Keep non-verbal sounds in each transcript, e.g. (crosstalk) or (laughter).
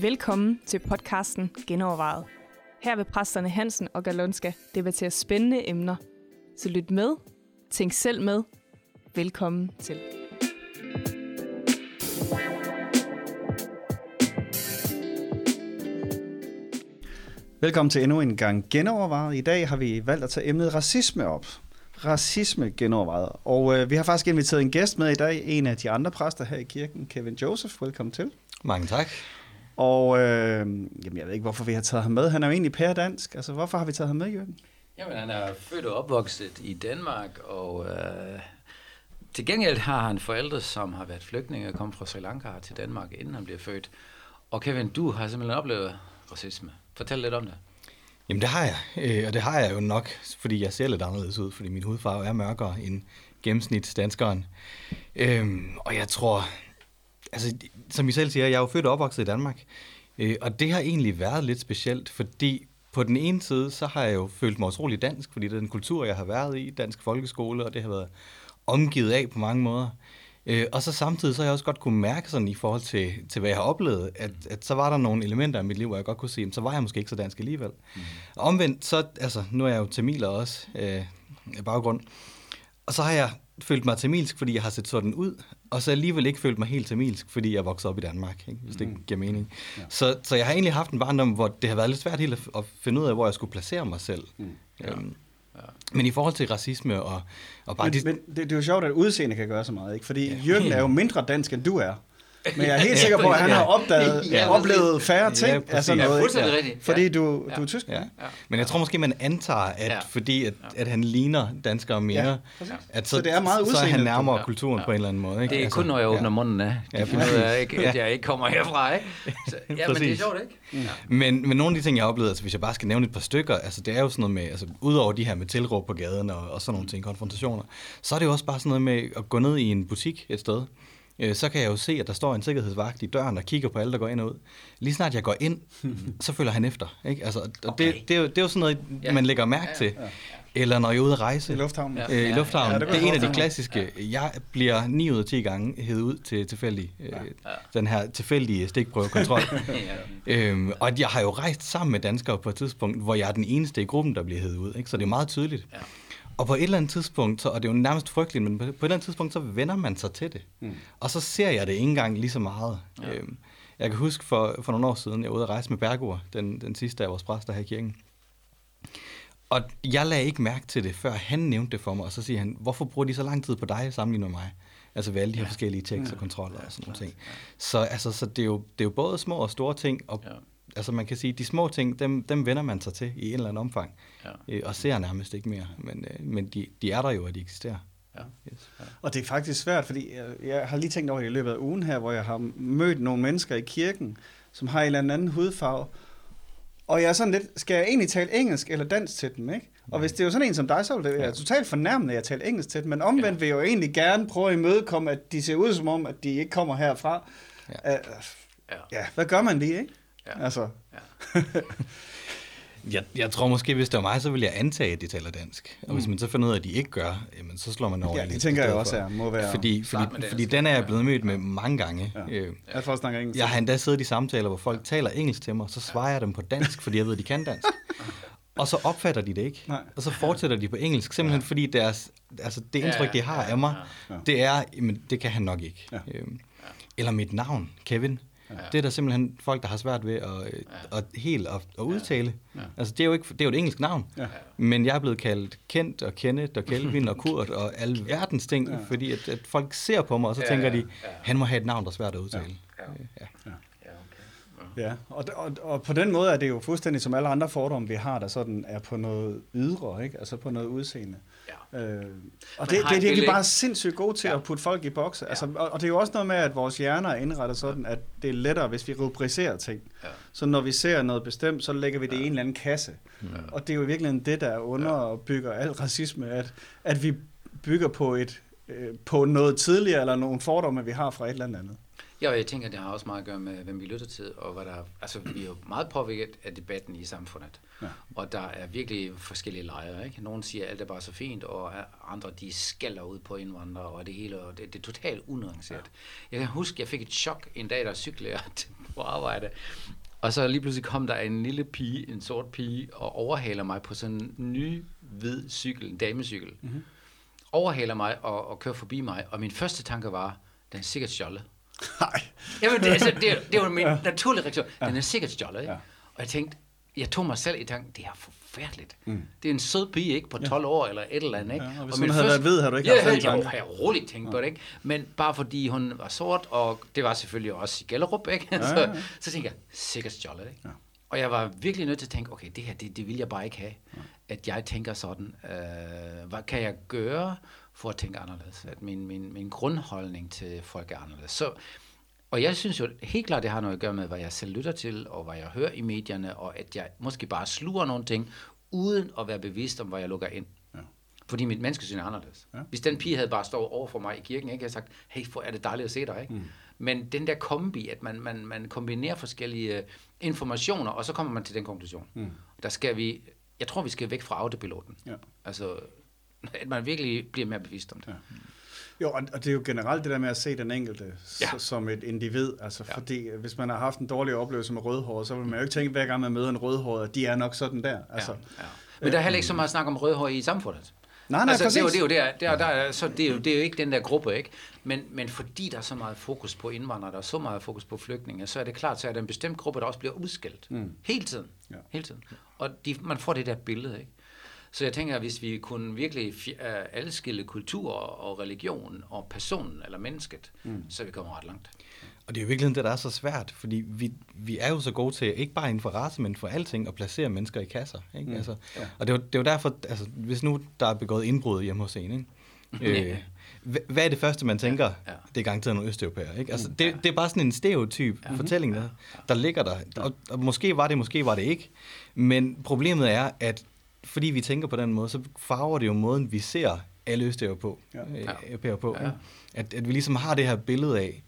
Velkommen til podcasten Genovervejet. Her vil præsterne Hansen og Galonska debattere spændende emner. Så lyt med, tænk selv med. Velkommen til. Velkommen til endnu en gang genovervejet. I dag har vi valgt at tage emnet racisme op. Racisme genovervejet. Og øh, vi har faktisk inviteret en gæst med i dag, en af de andre præster her i kirken, Kevin Joseph. Velkommen til. Mange tak. Og øh, jamen, jeg ved ikke, hvorfor vi har taget ham med. Han er jo egentlig pæredansk. Altså, hvorfor har vi taget ham med, Jørgen? Jamen, han er født og opvokset i Danmark, og øh, til gengæld har han forældre, som har været flygtninge og kom fra Sri Lanka til Danmark, inden han blev født. Og Kevin, du har simpelthen oplevet racisme. Fortæl lidt om det. Jamen det har jeg, øh, og det har jeg jo nok, fordi jeg ser lidt anderledes ud, fordi min hudfarve er mørkere end gennemsnitsdanskeren. Øhm, og jeg tror, altså som I selv siger, jeg er jo født og opvokset i Danmark, øh, og det har egentlig været lidt specielt, fordi på den ene side, så har jeg jo følt mig utrolig dansk, fordi det er den kultur, jeg har været i, dansk folkeskole, og det har været omgivet af på mange måder. Øh, og så samtidig så har jeg også godt kunne mærke sådan i forhold til, til hvad jeg har oplevet, at, at så var der nogle elementer af mit liv, hvor jeg godt kunne sige, så var jeg måske ikke så dansk alligevel. Mm. Og omvendt, så, altså, nu er jeg jo tamiler også øh, baggrund, og så har jeg følt mig tamilsk, fordi jeg har set sådan ud, og så alligevel ikke følt mig helt tamilsk, fordi jeg voksede op i Danmark, ikke? hvis det mm. giver mening. Ja. Så, så jeg har egentlig haft en barndom, hvor det har været lidt svært helt at, at finde ud af, hvor jeg skulle placere mig selv. Mm. Ja. Øhm, Ja. Men i forhold til racisme og, og bare... Men, de... men det, det er jo sjovt, at udseende kan gøre så meget, ikke? Fordi ja. Jørgen er jo mindre dansk, end du er. Men jeg er helt sikker på, at han har opdaget, ja, oplevet færre ting ja, af sådan noget. Ja, ikke? Fordi du, du er tysk. Ja. Men jeg tror måske, man antager, at ja. fordi at, at han ligner danskere mere, ja, at så, så, det er meget så er han nærmere ja. kulturen ja. på en eller anden måde. Ikke? Det er altså, kun, når jeg åbner ja. munden af. De ja, finder ud af, at jeg ikke kommer herfra. Ikke? Så, ja, men det er sjovt, ikke? Ja. Men, men nogle af de ting, jeg har oplevet, altså hvis jeg bare skal nævne et par stykker, altså det er jo sådan noget med, altså udover de her med tilråb på gaden og, og sådan nogle ting, konfrontationer, så er det jo også bare sådan noget med at gå ned i en butik et sted, øh, så kan jeg jo se, at der står en sikkerhedsvagt i døren og kigger på alle, der går ind og ud. Lige snart jeg går ind, så følger han efter. Ikke? Altså, okay. det, det, er jo, det er jo sådan noget, ja. man lægger mærke ja, ja. til. Eller når jeg er ude at rejse. I lufthavnen. Ja. Øh, I lufthavnen. Ja, det, det er en af de klassiske. Ja. Jeg bliver 9 ud af 10 gange hævet ud til tilfældig, øh, ja. den her tilfældige stikprøvekontrol. (laughs) ja. øhm, og jeg har jo rejst sammen med danskere på et tidspunkt, hvor jeg er den eneste i gruppen, der bliver hævet ud. Ikke? Så det er meget tydeligt. Ja. Og på et eller andet tidspunkt, så, og det er jo nærmest frygteligt, men på et eller andet tidspunkt, så vender man sig til det. Mm. Og så ser jeg det ikke engang lige så meget. Ja. Øhm, jeg kan huske for, for nogle år siden, jeg var ude at rejse med Bergur, den, den sidste af vores præster her i kirken. Og jeg lagde ikke mærke til det, før han nævnte det for mig, og så siger han, hvorfor bruger de så lang tid på dig sammenlignet med mig? Altså ved alle de her ja. forskellige tekster og kontroller ja, og sådan nogle ting. Ja. Så, altså, så det, er jo, det er jo både små og store ting, og ja altså man kan sige, de små ting, dem, dem vender man sig til i en eller anden omfang, ja. øh, og ser nærmest ikke mere, men, øh, men de, de er der jo, og de eksisterer. Ja. Yes. Ja. Og det er faktisk svært, fordi jeg, jeg har lige tænkt over i løbet af ugen her, hvor jeg har mødt nogle mennesker i kirken, som har en eller anden hudfarve, og jeg er sådan lidt, skal jeg egentlig tale engelsk eller dansk til dem, ikke? Og hvis det er jo sådan en som dig, så vil det være ja. totalt fornærmende, at jeg taler engelsk til dem, men omvendt ja. vil jeg jo egentlig gerne prøve at imødekomme, at de ser ud som om, at de ikke kommer herfra. Ja, uh, ja. ja hvad gør man lige, ikke? Ja. Altså. Ja. (laughs) jeg, jeg tror måske, hvis det var mig, så ville jeg antage, at de taler dansk. Og mm. hvis man så finder ud af, at de ikke gør, jamen, så slår man over Ja, det tænker jeg også, er, må være Fordi, fordi, fordi, fordi den er jeg blevet mødt med mange gange. Ja. Øh, jeg, får snakke engelsk. jeg har endda siddet i samtaler, hvor folk taler engelsk til mig, så svarer jeg dem på dansk, fordi jeg ved, at de kan dansk. (laughs) Og så opfatter de det ikke. Nej. Og så fortsætter de på engelsk, simpelthen ja. fordi deres, altså det indtryk, de har af mig, det er, jamen, det kan han nok ikke. Ja. Øhm, eller mit navn, Kevin. Ja. Det er der simpelthen folk, der har svært ved at, ja. at helt at, at udtale. Ja. Ja. Altså, det er, jo ikke, det er jo et engelsk navn, ja. men jeg er blevet kaldt Kent og Kenneth og Kelvin og Kurt og alle verdens ting, ja. fordi at, at folk ser på mig, og så ja, tænker de, han må have et navn, der er svært at udtale. Ja. Ja. Ja. Ja, og, og, og på den måde er det jo fuldstændig som alle andre fordomme, vi har, der sådan er på noget ydre, ikke? altså på noget udseende. Ja. Øh, og det, det, det er vi bare sindssygt gode til ja. at putte folk i bokse. Ja. Altså, og, og det er jo også noget med, at vores hjerner er indrettet sådan, at det er lettere, hvis vi rubricerer ting. Ja. Så når vi ser noget bestemt, så lægger vi det ja. i en eller anden kasse. Ja. Og det er jo virkelig det, der underbygger al racisme, at, at vi bygger på et øh, på noget tidligere, eller nogle fordomme, vi har fra et eller andet. Ja, og jeg tænker, det har også meget at gøre med, hvem vi lytter til, og hvad der, altså, vi er jo meget påvirket af debatten i samfundet. Ja. Og der er virkelig forskellige lejre, ikke? Nogle siger, at alt er bare så fint, og andre, de skaller ud på indvandrere, og det hele, og det, det er totalt unuanceret. Ja. Jeg kan huske, jeg fik et chok en dag, der cyklede jeg (laughs) på arbejde, og så lige pludselig kom der en lille pige, en sort pige, og overhaler mig på sådan en ny hvid cykel, en damecykel. Mm-hmm. Overhaler mig og, og kører forbi mig, og min første tanke var, den er sikkert stjålet. Nej. Jamen, det, altså, det, det var min ja. naturlige reaktion. Den er sikkert stjålet, ikke? Ja. Og jeg tænkte, jeg tog mig selv i tanken, det er forfærdeligt. Mm. Det er en sød pige, ikke? På 12 ja. år eller et eller andet, ikke? Ja, og hvis og hun havde første... været ved, havde du ikke ja, haft den tanke? Ja, jeg roligt tænkt ja. på det, ikke? Men bare fordi hun var sort, og det var selvfølgelig også i Gellerup, ikke? Ja, (laughs) ja, ja. Så, så tænkte jeg, sikkert stjålet, ikke? Ja. Og jeg var virkelig nødt til at tænke, okay, det her, det, det vil jeg bare ikke have. Ja. At jeg tænker sådan, øh, hvad kan jeg gøre for at tænke anderledes? At min, min, min grundholdning til folk er anderledes. Så og jeg synes jo helt klart, det har noget at gøre med, hvad jeg selv lytter til, og hvad jeg hører i medierne, og at jeg måske bare sluger nogle ting, uden at være bevidst om, hvad jeg lukker ind. Ja. Fordi mit menneskesyn er anderledes. Ja. Hvis den pige havde bare stået over for mig i kirken, ikke, jeg havde sagt, hey, for er det dejligt at se dig. Ikke? Mm. Men den der kombi, at man, man, man kombinerer forskellige informationer, og så kommer man til den konklusion. Mm. Der skal vi, jeg tror, vi skal væk fra autopiloten. Ja. Altså, at man virkelig bliver mere bevidst om det. Ja. Jo, og det er jo generelt det der med at se den enkelte ja. som et individ. Altså, ja. fordi hvis man har haft en dårlig oplevelse med rødhåret, så vil man jo ikke tænke, hver gang man møder en rødhåret, at de er nok sådan der. Altså, ja. Ja. Men der er heller ikke så meget snak om rødhår i samfundet. Nej, nej, altså, det er jo, det er jo, der, der, der, er, så det er jo, det er jo ikke den der gruppe, ikke? Men, men fordi der er så meget fokus på indvandrere, der er så meget fokus på flygtninge, så er det klart, så er der en bestemt gruppe, der også bliver udskilt. Mm. Hele tiden. Ja. Hele tiden. Og de, man får det der billede, ikke? Så jeg tænker, at hvis vi kunne virkelig adskille kultur og religion og personen eller mennesket, mm. så er vi kommet ret langt. Og det er jo virkelig det, der er så svært, fordi vi, vi er jo så gode til, ikke bare inden for race, men for alting, at placere mennesker i kasser. Ikke? Mm. Altså, ja. Og det er, jo, det er jo derfor, altså, hvis nu der er begået indbrud hjemme hos en, ikke? øh, hvad er det første, man tænker? Ja, ja. Det er garanteret nogle østeuropæer. Ikke? Altså, mm, det, ja. det er bare sådan en stereotyp ja. fortælling, der, der ligger der. Og, og måske var det, måske var det ikke. Men problemet er, at fordi vi tænker på den måde, så farver det jo måden, vi ser alle østeuropæere på. Ja. Øh, på ja. At, at vi ligesom har det her billede af,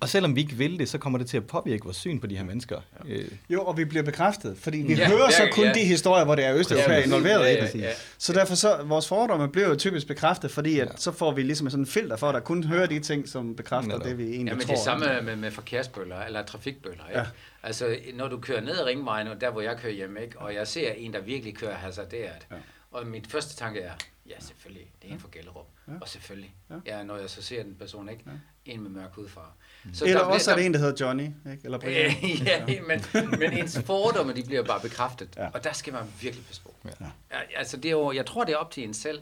og selvom vi ikke vil det, så kommer det til at påvirke vores syn på de her mennesker. Ja. Øh. Jo, og vi bliver bekræftet, fordi vi ja, hører ja, så kun ja. de historier, hvor det er Østeuropa ja, involveret ja, ja, i det. Ja. Så derfor så, vores fordomme bliver jo typisk bekræftet, fordi at, ja. så får vi ligesom sådan en filter for, at der kun hører de ting, som bekræfter ja, det, vi egentlig ja, men tror. det samme med, med forkærsbøller, eller trafikbøller. Ikke? Ja. Altså, når du kører ned ad ringvejen, der hvor jeg kører hjem, ikke? og jeg ser en, der virkelig kører hasarderet, ja. og mit første tanke er, ja, selvfølgelig, det er en fra Gellerup. Ja. Og selvfølgelig, ja. ja, når jeg så ser den person, ikke? Ja. en med mørk hudfarve. Mm. Så Eller der også er det en, der hedder Johnny, ikke? Eller Brian. (laughs) ja, (laughs) men, men ens fordomme, de bliver bare bekræftet. Ja. Og der skal man virkelig passe på. Ja. Ja, altså, det er jo, jeg tror, det er op til en selv,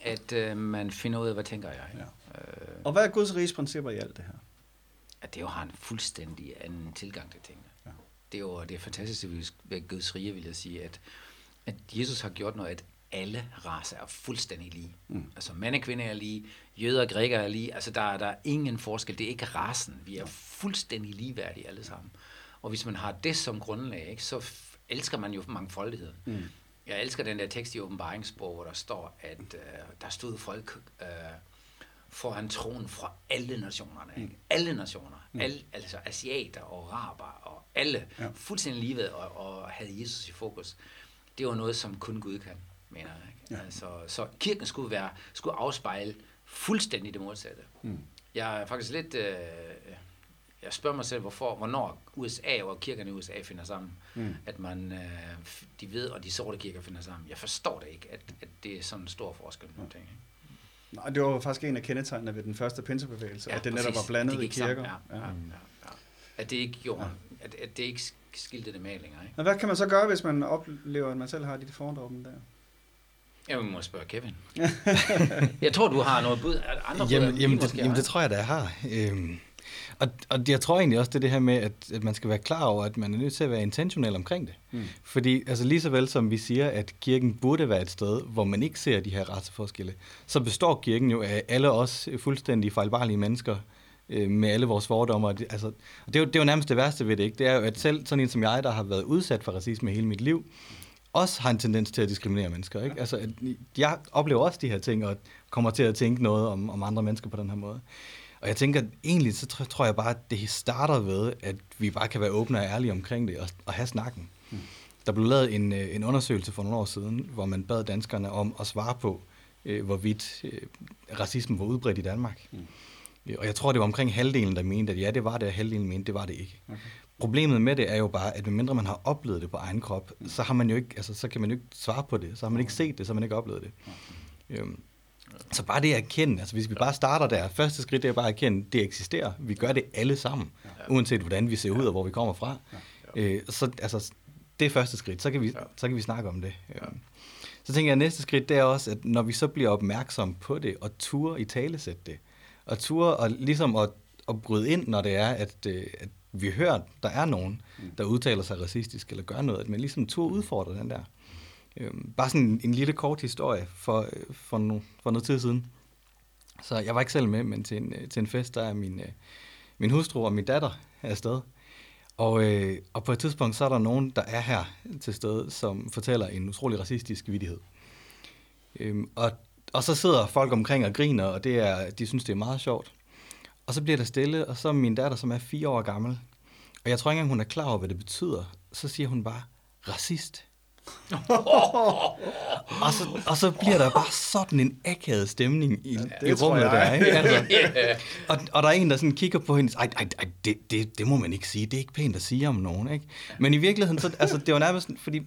at øh, man finder ud af, hvad tænker jeg. Ja. Øh, og hvad er Guds riges principper i alt det her? At det jo har en fuldstændig anden tilgang til tingene. Ja. Det er jo det er fantastisk ved Guds rige, vil jeg sige, at, at Jesus har gjort noget, at alle raser er fuldstændig lige. Mm. Altså mænd og kvinder er lige, jøder og grækere er lige, altså der, der er ingen forskel, det er ikke rasen, vi er fuldstændig ligeværdige alle sammen. Og hvis man har det som grundlag, ikke, så elsker man jo mangfoldighed. Mm. Jeg elsker den der tekst i åbenbaringsbog, hvor der står, at øh, der stod folk øh, foran tronen fra alle nationerne. Ikke? Mm. Alle nationer. Mm. Alle, altså asiater og araber og alle. Ja. Fuldstændig livet og, og havde Jesus i fokus. Det var noget, som kun Gud kan mener jeg. Ja. Altså, så kirken skulle, være, skulle afspejle fuldstændig det modsatte. Mm. Jeg er faktisk lidt... Øh, jeg spørger mig selv, hvorfor, hvornår USA og kirkerne i USA finder sammen. Mm. At man, øh, de ved, og de sorte kirker finder sammen. Jeg forstår det ikke, at, at det er sådan en stor forskel. Mm. Ting, ikke? Nej, det var faktisk en af kendetegnene ved den første pinsebevægelse, ja, at det netop var blandet i kirker. Ja, ja, ja, ja. At det ikke gjorde, ja. at, at det ikke skilte det med længere. Ikke? Men hvad kan man så gøre, hvis man oplever, at man selv har de fordomme der? Jeg må spørge Kevin. (laughs) jeg tror, du har noget bud. Andre jamen, bud, jamen, det, jamen det tror jeg, da jeg har. Øhm, og, og jeg tror egentlig også, det er det her med, at, at man skal være klar over, at man er nødt til at være intentionel omkring det. Mm. Fordi altså, lige så vel som vi siger, at kirken burde være et sted, hvor man ikke ser de her raceforskelle, så består kirken jo af alle os fuldstændig fejlbarlige mennesker, øh, med alle vores fordomme. Og det, altså, og det, er jo, det er jo nærmest det værste ved det, ikke? Det er jo, at selv sådan en som jeg, der har været udsat for racisme hele mit liv, også har en tendens til at diskriminere mennesker. Ikke? Altså, jeg oplever også de her ting, og kommer til at tænke noget om, om andre mennesker på den her måde. Og jeg tænker, egentlig så tror, tror jeg bare, at det starter ved, at vi bare kan være åbne og ærlige omkring det og, og have snakken. Mm. Der blev lavet en, øh, en undersøgelse for nogle år siden, hvor man bad danskerne om at svare på, øh, hvorvidt øh, racismen var udbredt i Danmark. Mm. Og jeg tror, det var omkring halvdelen, der mente, at ja, det var det, og halvdelen mente, det var det ikke. Okay. Problemet med det er jo bare, at medmindre man har oplevet det på egen krop, så har man jo ikke, altså, så kan man jo ikke svare på det. Så har man ikke set det, så har man ikke oplevet det. Øhm, så bare det at erkende, altså hvis vi bare starter der, første skridt det er bare at erkende, det eksisterer. Vi gør det alle sammen, uanset hvordan vi ser ud og hvor vi kommer fra. Øh, så altså, det er første skridt, så kan vi, så kan vi snakke om det. Øhm, så tænker jeg, at næste skridt, det er også, at når vi så bliver opmærksom på det, og ture i talesætte det, og ture og ligesom at, at bryde ind, når det er, at, øh, at vi hører, der er nogen, der udtaler sig racistisk eller gør noget, at man ligesom turde udfordre den der. Øhm, bare sådan en, en lille kort historie for, øh, for, no, for noget tid siden. Så jeg var ikke selv med, men til en, øh, til en fest, der er min, øh, min hustru og min datter afsted. Og, øh, og på et tidspunkt, så er der nogen, der er her til stede, som fortæller en utrolig racistisk vidighed. Øhm, og, og så sidder folk omkring og griner, og det er, de synes, det er meget sjovt. Og så bliver der stille, og så er min datter, som er fire år gammel, og jeg tror ikke engang, hun er klar over, hvad det betyder, så siger hun bare, racist. (laughs) og, så, og så bliver der bare sådan en akavet stemning i, ja, i rummet der. Ikke? Altså, (laughs) yeah. og, og der er en, der sådan kigger på hende, ej, ej, ej det, det, det må man ikke sige, det er ikke pænt at sige om nogen. Ikke? Men i virkeligheden, så, altså, det var nærmest, fordi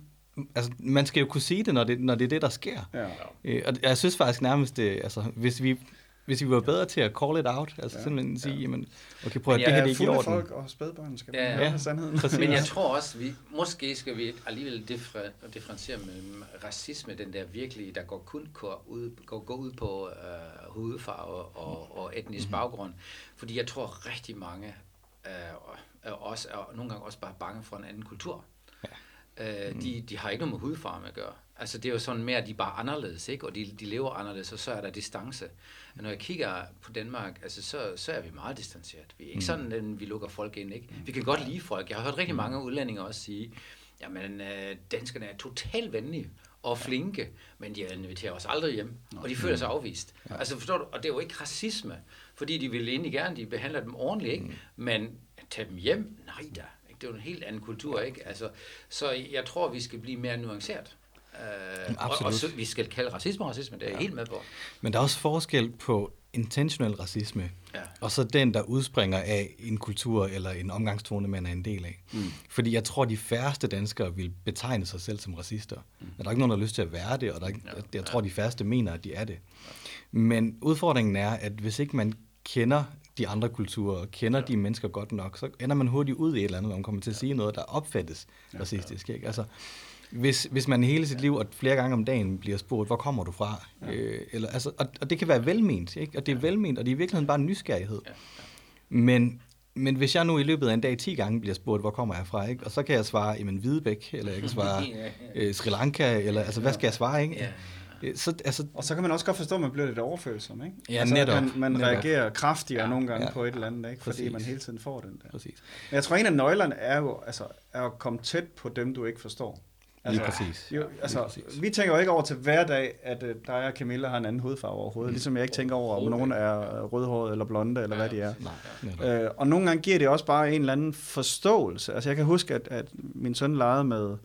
altså, man skal jo kunne sige det, når det, når det er det, der sker. Ja. Øh, og jeg synes faktisk nærmest, det, altså, hvis vi hvis vi var bedre til at call it out, altså ja, simpelthen sige, ja. jamen, okay, prøv at det her det er ikke i orden. folk og spædbørn skal ja, ja. sandheden. Præcis. Men jeg tror også, vi måske skal vi alligevel differ, differentiere mellem racisme, den der virkelig, der går kun går ud, går, går ud på uh, hudfarve og, og etnisk mm-hmm. baggrund. Fordi jeg tror rigtig mange uh, også er nogle gange også bare bange for en anden kultur. Ja. Uh, mm. de, de har ikke noget med hudfarve at gøre. Altså det er jo sådan mere, at de er bare anderledes, ikke? og de, de lever anderledes, og så er der distance. Men når jeg kigger på Danmark, altså så, så er vi meget distanceret. Vi er ikke mm. sådan, at vi lukker folk ind. Ikke? Vi kan godt lide folk. Jeg har hørt rigtig mm. mange udlændinge også sige, jamen øh, danskerne er totalt venlige og flinke, men de inviterer os aldrig hjem, og de føler sig afvist. Ja. Altså forstår du? Og det er jo ikke racisme, fordi de vil egentlig gerne, de behandler dem ordentligt, ikke? Mm. men tage dem hjem, nej da. Ikke? Det er jo en helt anden kultur, ikke? Altså, så jeg tror, vi skal blive mere nuanceret. Øh, og, og så, vi skal kalde racisme racisme, det er jeg ja. helt med på. Men der er også forskel på intentionel racisme, ja. og så den, der udspringer af en kultur eller en omgangstone, man er en del af. Mm. Fordi jeg tror, de færreste danskere vil betegne sig selv som racister. Mm. Der er ikke nogen, der har lyst til at være det, og der er, ja. jeg tror, de færreste mener, at de er det. Ja. Men udfordringen er, at hvis ikke man kender de andre kulturer, og kender ja. de mennesker godt nok, så ender man hurtigt ud i et eller andet, hvor man kommer til at sige noget, der opfattes ja. racistisk. Ikke? Altså, hvis, hvis man hele sit liv og flere gange om dagen bliver spurgt, hvor kommer du fra? Ja. Øh, eller, altså, og, og det kan være velment, ikke? og det er ja. velment, og det er i virkeligheden bare en nysgerrighed. Ja. Ja. Men, men hvis jeg nu i løbet af en dag 10 gange bliver spurgt, hvor kommer jeg fra, ikke? og så kan jeg svare, jamen Hvidebæk, eller jeg kan (laughs) svare øh, Sri Lanka, eller altså, hvad skal jeg svare? Ikke? Ja. Øh, så, altså, og så kan man også godt forstå, at man bliver lidt overfølsom, ikke? Ja, altså, netop. Man, man netop. reagerer kraftigere ja, nogle gange ja, på et eller andet, ikke? Fordi man hele tiden får den der. Præcis. Men jeg tror, en af nøglerne er jo altså, er at komme tæt på dem, du ikke forstår. Altså, Lige præcis. Jo, altså, Lige præcis. Vi tænker jo ikke over til hverdag, at uh, der er Camilla har en anden hudfarve overhovedet. Mm. Ligesom jeg ikke tænker over, om nogen er rødhåret eller blonde, eller ja, hvad de er. Nej, uh, og nogle gange giver det også bare en eller anden forståelse. Altså jeg kan huske, at, at min søn legede med,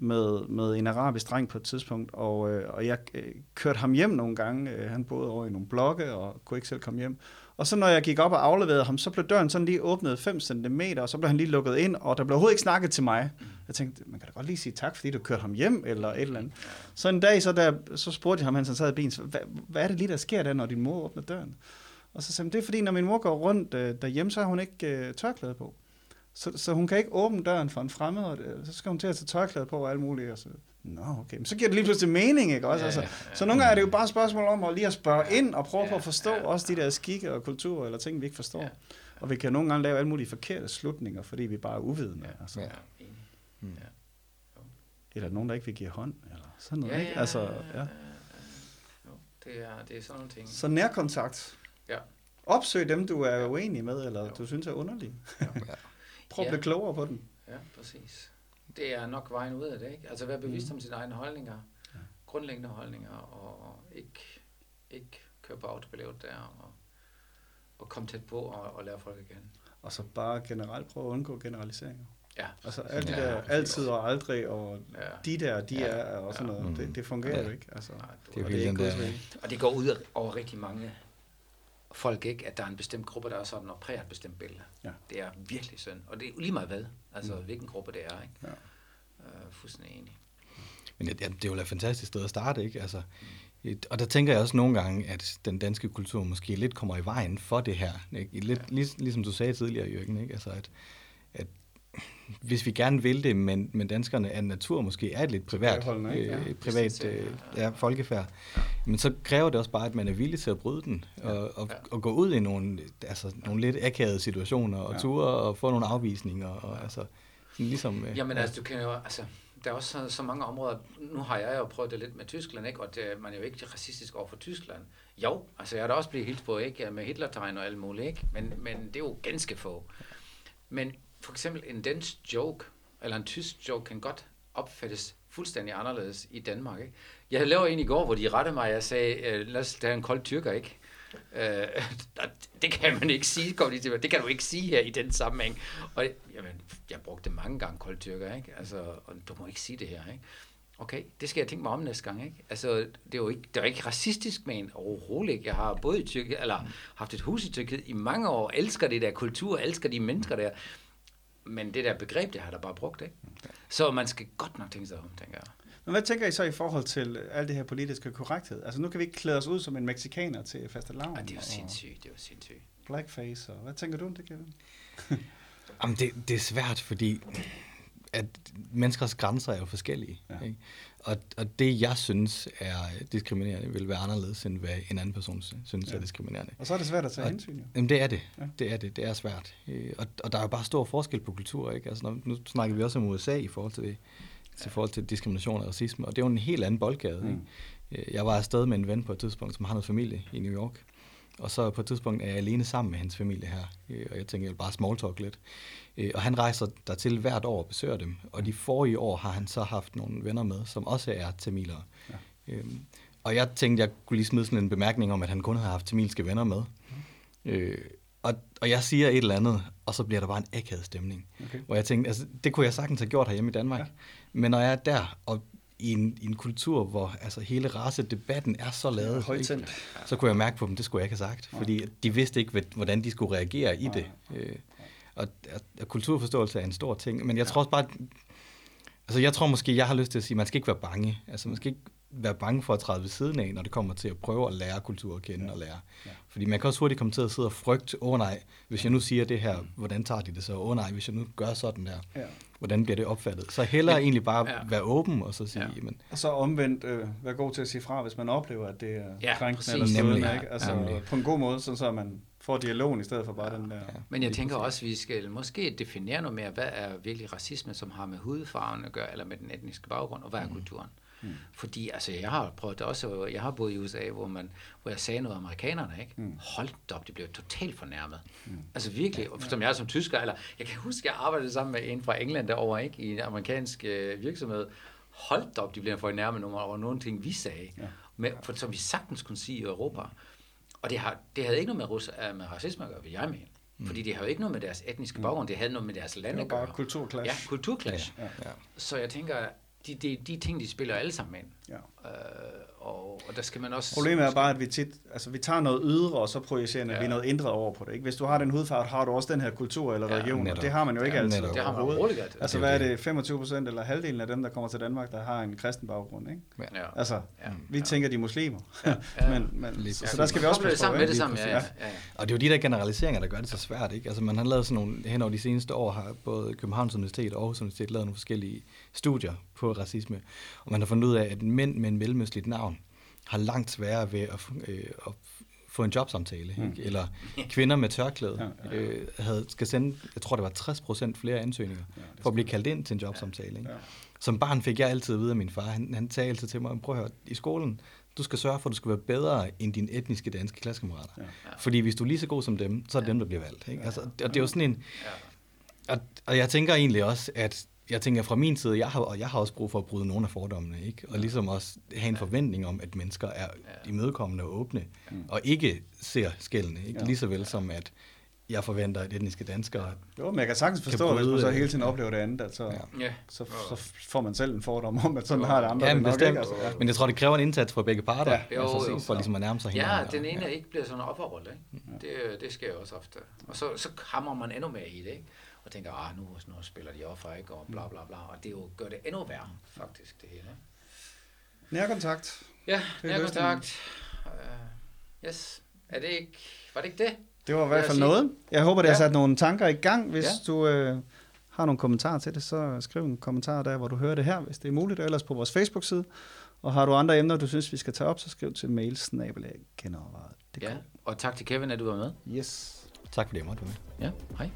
med, med en arabisk dreng på et tidspunkt, og, øh, og jeg øh, kørte ham hjem nogle gange. Øh, han boede over i nogle blokke, og kunne ikke selv komme hjem. Og så når jeg gik op og afleverede ham, så blev døren sådan lige åbnet 5 cm, og så blev han lige lukket ind, og der blev overhovedet ikke snakket til mig. Jeg tænkte, man kan da godt lige sige tak, fordi du kørte ham hjem, eller et eller andet. Så en dag, så, der, så spurgte jeg ham, mens han sad i bilen, hvad, hvad er det lige, der sker der, når din mor åbner døren? Og så sagde han, det er fordi, når min mor går rundt øh, derhjemme, så har hun ikke øh, tørklæde på. Så, så hun kan ikke åbne døren for en fremmed, og det, så skal hun til at tage tørklæde på og alt muligt. Og så, Nå, okay. Men så giver det lige pludselig mening, ikke også? Ja, altså, så nogle gange er det jo bare et spørgsmål om at lige at spørge ind og prøve ja, på at forstå ja, også de der skikke og kulturer eller ting, vi ikke forstår. Ja, ja. Og vi kan nogle gange lave alle mulige forkerte slutninger, fordi vi bare er uvidende. Ja, altså. ja. Hmm. ja. Eller nogen, der ikke vil give hånd, eller sådan noget, ja, ikke? Altså, ja. Jo, det er, det er sådan nogle ting. Så nærkontakt. Ja. Opsøg dem, du er uenig med, eller jo. du synes er underlige. Ja. (laughs) Prøv at blive klogere på den. Ja, præcis det er nok vejen ud af det, ikke? Altså være bevidst mm. om sine egne holdninger, ja. grundlæggende holdninger, og ikke, ikke køre på autopilot der, og, at komme tæt på og, og lære folk kende. Og så bare generelt prøve at undgå generaliseringer. Ja. Altså alt det Ja, der det er altid og aldrig, og Ja. de der, de Ja. er, og sådan noget. Mm. Det, det fungerer Ja. jo ikke. Altså, Nej, Det er og det er den ikke der... Og det går ud over rigtig mange folk, ikke? At der er en bestemt gruppe, der er sådan og præger et bestemt billede. Ja. Det er virkelig synd. Og det er lige meget hvad. Altså, Mm. hvilken gruppe det er, ikke? Ja. Øh, fuldstændig enig. Men ja, det er jo et fantastisk sted at starte, ikke? Altså, et, og der tænker jeg også nogle gange, at den danske kultur måske lidt kommer i vejen for det her. Ikke? Lidt, ja. lig, ligesom du sagde tidligere, Jørgen, ikke? Altså, at, at hvis vi gerne vil det, men, men danskerne af natur måske er et lidt privat, ikke? øh, Ja, privat ja. øh, ja, folkefærd, men så kræver det også bare, at man er villig til at bryde den, og, og, Ja. og gå ud i nogle, altså, nogle lidt akavede situationer, og Ja. ture og få nogle afvisninger, og altså, sådan ligesom... øh, Jamen altså, du kan jo, altså, der er også så, så mange områder, nu har jeg jo prøvet det lidt med Tyskland, ikke? og det, man er jo ikke racistisk over for Tyskland. Jo, altså jeg har da også blivet helt på, ikke? med Hitlertegn og alt muligt, ikke? Men, men det er jo ganske få. Men for eksempel en dansk joke, eller en tysk joke, kan godt opfattes fuldstændig anderledes i Danmark. Ikke? Jeg lavede en i går, hvor de rettede mig, og jeg sagde, øh, lad os tage en kold tyrker, ikke? Øh, (laughs) det kan man ikke sige, kom de til mig. Det kan du ikke sige her i den sammenhæng. Og jamen, jeg brugte mange gange kold tyrker, ikke? Altså, og du må ikke sige det her, ikke? Okay, det skal jeg tænke mig om næste gang, ikke? Altså, det er jo ikke, det er ikke racistisk men en overhovedet ikke. Jeg har boet i Tyrkiet, eller haft et hus i Tyrkiet i mange år, elsker det der kultur, elsker de mennesker der. Men det der begreb, det har da bare brugt, ikke? Så man skal godt nok tænke sig om, tænker jeg. Men hvad tænker I så i forhold til alt det her politiske korrekthed? Altså nu kan vi ikke klæde os ud som en meksikaner til fastelavn. Ej, det er jo sindssygt, det er jo sindssygt. Blackface, og hvad tænker du om det, Kevin? (laughs) Jamen, det, det er svært, fordi at menneskers grænser er jo forskellige. Ja. Ikke? Og, og det, jeg synes er diskriminerende, vil være anderledes, end hvad en anden person synes Ja. ja. er diskriminerende. Og så er det svært at tage Og- hensyn, jo. Jamen, det er det. Ja. Ja. Det er det. Det er svært. Øh, Og, og der er jo bare stor forskel på kultur, ikke? Altså, når, nu snakker vi også om USA i forhold til, til, forhold til diskrimination og racisme, og det er jo en helt anden boldgade. Mm. Mm. Ikke? Jeg var afsted med en ven på et tidspunkt, som har noget familie i New York. Og så på et tidspunkt er jeg alene sammen med hans familie her, øh, og jeg tænker, jeg vil bare small talk lidt. Øh, Og han rejser der til hvert år og besøger dem, og de forrige år har han så haft nogle venner med, som også er tamilere. Ja. Øhm, og jeg tænkte, jeg kunne lige smide sådan en bemærkning om, at han kun havde haft tamilske venner med. Øh, og, og jeg siger et eller andet, og så bliver der bare en akavet stemning. Okay. Hvor jeg tænkte, altså, det kunne jeg sagtens have gjort herhjemme i Danmark. Ja. Men når jeg er der, og i en, i en kultur, hvor altså, hele racedebatten er så lavet, ikke? Højtændt. så kunne jeg mærke på dem, det skulle jeg ikke have sagt. Nej. Fordi de vidste ikke, hvordan de skulle reagere i Nej. det. Øh, og, og, kulturforståelse er en stor ting. Men jeg tror også bare, altså jeg tror måske, jeg har lyst til at sige, at man skal ikke være bange. Altså man skal ikke være bange for at træde ved siden af, når det kommer til at prøve at lære kultur at kende Ja. og lære. Ja. Fordi man kan også hurtigt komme til at sidde og frygte, åh oh, nej, hvis jeg nu siger det her, hvordan tager de det så? Åh oh, nej, hvis jeg nu gør sådan der, Ja. Hvordan bliver det opfattet? Så hellere Men- egentlig bare ja. være åben og så sige, Ja. ja. men Og så omvendt, øh, være god til at sige fra, hvis man oplever, at det er Ja, krænkende eller stødende, Nemlig. ikke? Altså Nemlig. på en god måde, sådan så man får dialogen i stedet for bare den der... Ja. Men jeg tænker også, at vi skal måske definere noget mere, hvad er virkelig racisme, som har med hudfarven at gøre, eller med den etniske baggrund, og hvad er kulturen? Mm. Fordi altså, jeg har prøvet det også, jeg har boet i USA, hvor, man, hvor jeg sagde noget om amerikanerne, ikke? Mm. Hold op, de blev totalt fornærmet. Mm. Altså virkelig, og som jeg som tysker, eller jeg kan huske, jeg arbejdede sammen med en fra England derovre, ikke? I en amerikansk øh, virksomhed. Hold op, de blev fornærmet over, over nogle ting, vi sagde, Ja. ja. med, for, som vi sagtens kunne sige i Europa. Og det, har, det havde ikke noget med, rus, øh, med racisme at gøre, vil jeg mene. Mm. Fordi det har jo ikke noget med deres etniske baggrund, det havde noget med deres Det var at gøre. kulturklash. Ja, kulturklash. Ja. ja. Så jeg tænker, de, de, de ting, de spiller alle sammen ind. Ja. Øh, og, og der skal man også... Problemet er bare, at vi tit, altså vi tager noget ydre, og så projicerer Ja. vi noget indre over på det. Ikke? Hvis du har den hudfarve, har du også den her kultur eller Ja, religion, og det har man jo ikke Ja, altid. netop. Det har man overhovedet. Altså hvad er det, 25 procent eller halvdelen af dem, der kommer til Danmark, der har en kristen baggrund, ikke? Ja. Altså, Ja. vi Ja. tænker, de er muslimer. Ja. (laughs) men, men, Lige så, der skal vi også passe på, sammen med det samme, ja, ja, Ja. ja, ja. Og det er jo de der generaliseringer, der gør det så svært. Ikke? Altså man har lavet sådan nogle, hen over de seneste år har både Københavns Universitet og Aarhus Universitet lavet nogle forskellige studier på racisme. Og man har fundet ud af, at mænd med en mellemøstligt navn har langt sværere ved at, øh, at få en jobsamtale. Mm. Ikke? Eller (laughs) kvinder med tørklæde Ja, øh, havde, skal sende, jeg tror det var 60 procent flere ansøgninger Ja, for at blive kaldt ind til en jobsamtale. Ikke? Ja. Som barn fik jeg altid at vide af min far, han, han sagde altid til mig, prøv at høre, i skolen, du skal sørge for, at du skal være bedre end dine etniske danske klassekammerater. Ja. Fordi hvis du er lige så god som dem, så er det dem, der bliver valgt. Ikke? Altså, og det er jo sådan en... Ja. Og, og jeg tænker egentlig også, at jeg tænker fra min side, jeg har, og jeg har også brug for at bryde nogle af fordommene, ikke? Og ligesom også have en forventning om, at mennesker er imødekommende og åbne, og ikke ser skældene, ikke? Ja. Lige så vel som, at jeg forventer, at etniske danskere... Jo, men jeg kan sagtens Kan forstå, hvis man så hele tiden oplever det andet, at så, Ja. Ja. så, så får man selv en fordom om, at sådan har det andre Ja, men nok bestemt. ikke. Altså, ja. Men jeg tror, det kræver en indsats fra begge parter, Ja. Jo, altså, jo. for ligesom at nærme sig Ja, hinanden. den og- ene ikke bliver sådan opholdt, ikke? Det, det sker også ofte. Og så, så hammer man endnu mere i det, ikke? Og tænker, ah, nu, nu spiller de offer, ikke? Og bla bla bla. Og det jo gør det endnu værre, faktisk, det hele. Nærkontakt. Ja, Det nærkontakt. Uh, yes. Er det ikke, var det ikke det? Det var i hvert fald sige. noget. Jeg håber, det har Ja. sat nogle tanker i gang. Hvis Ja. du øh, har nogle kommentarer til det, så skriv en kommentar der, hvor du hører det her, hvis det er muligt, og ellers på vores Facebook-side. Og har du andre emner, du synes, vi skal tage op, så skriv til mailsnabelag.genovervejet.dk. Ja. Og tak til Kevin, at du var med. Yes. Tak fordi jeg måtte være med. Ja, hej.